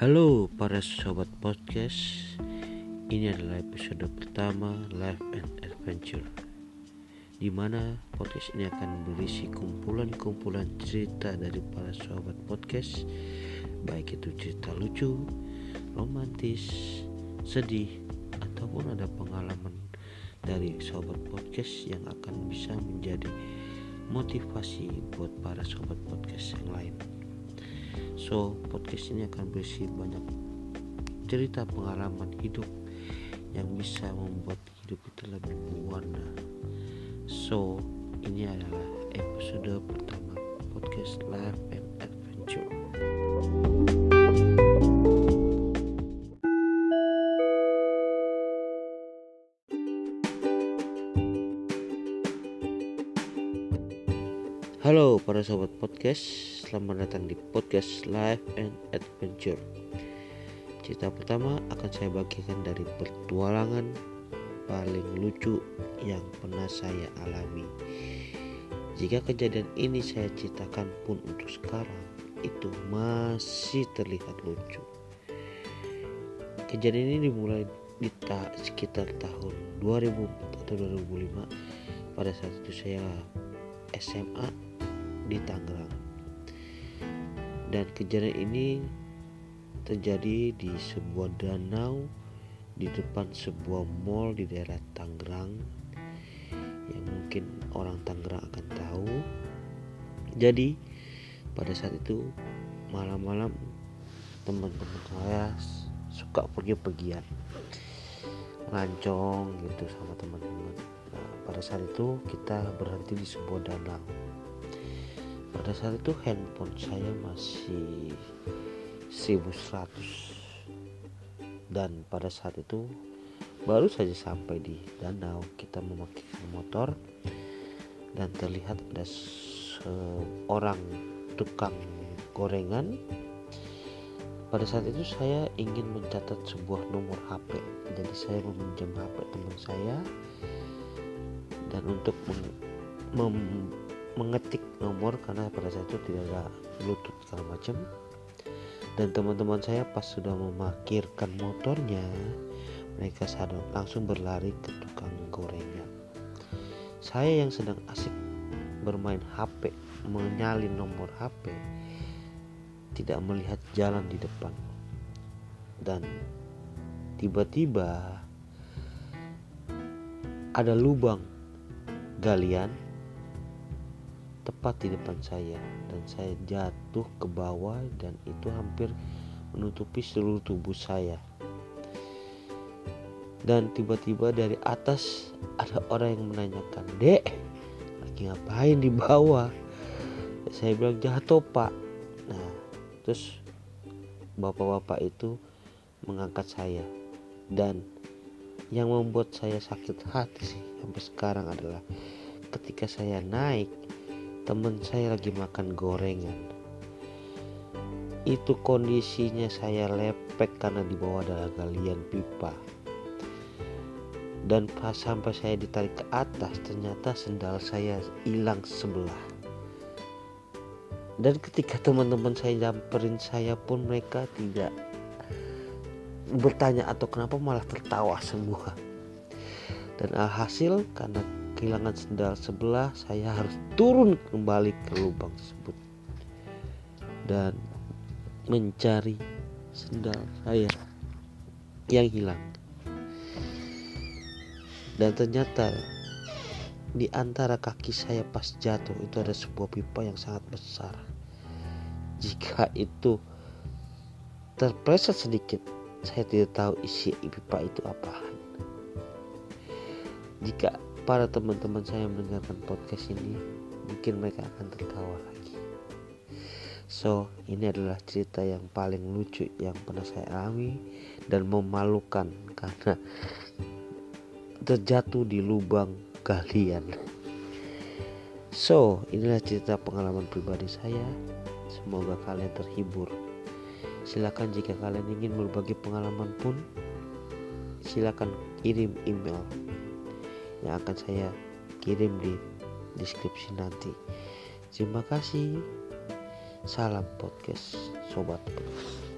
Halo para sobat podcast Ini adalah episode pertama Life and Adventure Di mana podcast ini akan berisi kumpulan-kumpulan cerita dari para sobat podcast. Baik itu cerita lucu, romantis, sedih Ataupun ada pengalaman dari sobat podcast yang akan bisa menjadi motivasi buat para sobat podcast yang lain So podcast ini akan berisi banyak cerita pengalaman hidup yang bisa membuat hidup itu lebih berwarna. So ini adalah episode pertama podcast Life and Adventure. Halo para sobat podcast, selamat datang di podcast Life and Adventure. Cerita pertama akan saya bagikan dari petualangan paling lucu yang pernah saya alami. Jika kejadian ini saya ceritakan pun untuk sekarang, itu masih terlihat lucu. Kejadian ini dimulai di ta sekitar tahun 2000 atau 2005 pada saat itu saya SMA di Tangerang. Dan kejadian ini terjadi di sebuah danau di depan sebuah mall di daerah Tangerang yang mungkin orang Tangerang akan tahu. Jadi pada saat itu malam-malam teman-teman saya suka pergi-pergian lancong gitu sama teman-teman. Nah, pada saat itu kita berhenti di sebuah danau pada saat itu handphone saya masih 1100 dan pada saat itu baru saja sampai di danau kita memakai motor dan terlihat ada seorang tukang gorengan. Pada saat itu saya ingin mencatat sebuah nomor HP jadi saya meminjam HP teman saya dan untuk mem, mengetik nomor karena pada saat itu tidak ada bluetooth segala macam. Dan teman-teman saya pas sudah memarkirkan motornya mereka sadar langsung berlari ke tukang gorengan. Saya yang sedang asik bermain HP menyalin nomor HP tidak melihat jalan di depan. Dan tiba-tiba ada lubang galian tepat di depan saya dan saya jatuh ke bawah dan itu hampir menutupi seluruh tubuh saya. Dan tiba-tiba dari atas ada orang yang menanyakan, "Dek, lagi ngapain di bawah?" Saya bilang, "Jatuh, Pak." Nah, terus bapak-bapak itu mengangkat saya dan yang membuat saya sakit hati sih sampai sekarang adalah ketika saya naik teman saya lagi makan gorengan. Itu kondisinya saya lepek karena di bawah ada galian pipa. Dan pas sampai saya ditarik ke atas ternyata sendal saya hilang sebelah. Dan ketika teman-teman saya jamperin saya pun mereka tidak bertanya atau kenapa malah tertawa semua. Dan alhasil karena kehilangan sendal sebelah saya harus turun kembali ke lubang tersebut dan mencari sendal saya yang hilang. Dan ternyata di antara kaki saya pas jatuh itu ada sebuah pipa yang sangat besar. Jika itu terpreset sedikit saya tidak tahu isi pipa itu apa jika para teman-teman saya mendengarkan podcast ini mungkin mereka akan tertawa lagi. So ini adalah cerita yang paling lucu yang pernah saya alami dan memalukan karena terjatuh di lubang galian so inilah cerita pengalaman pribadi saya. Semoga kalian terhibur. Silakan jika kalian ingin berbagi pengalaman pun silakan kirim email yang akan saya kirim di deskripsi nanti. Terima kasih. Salam podcast sobat podcast.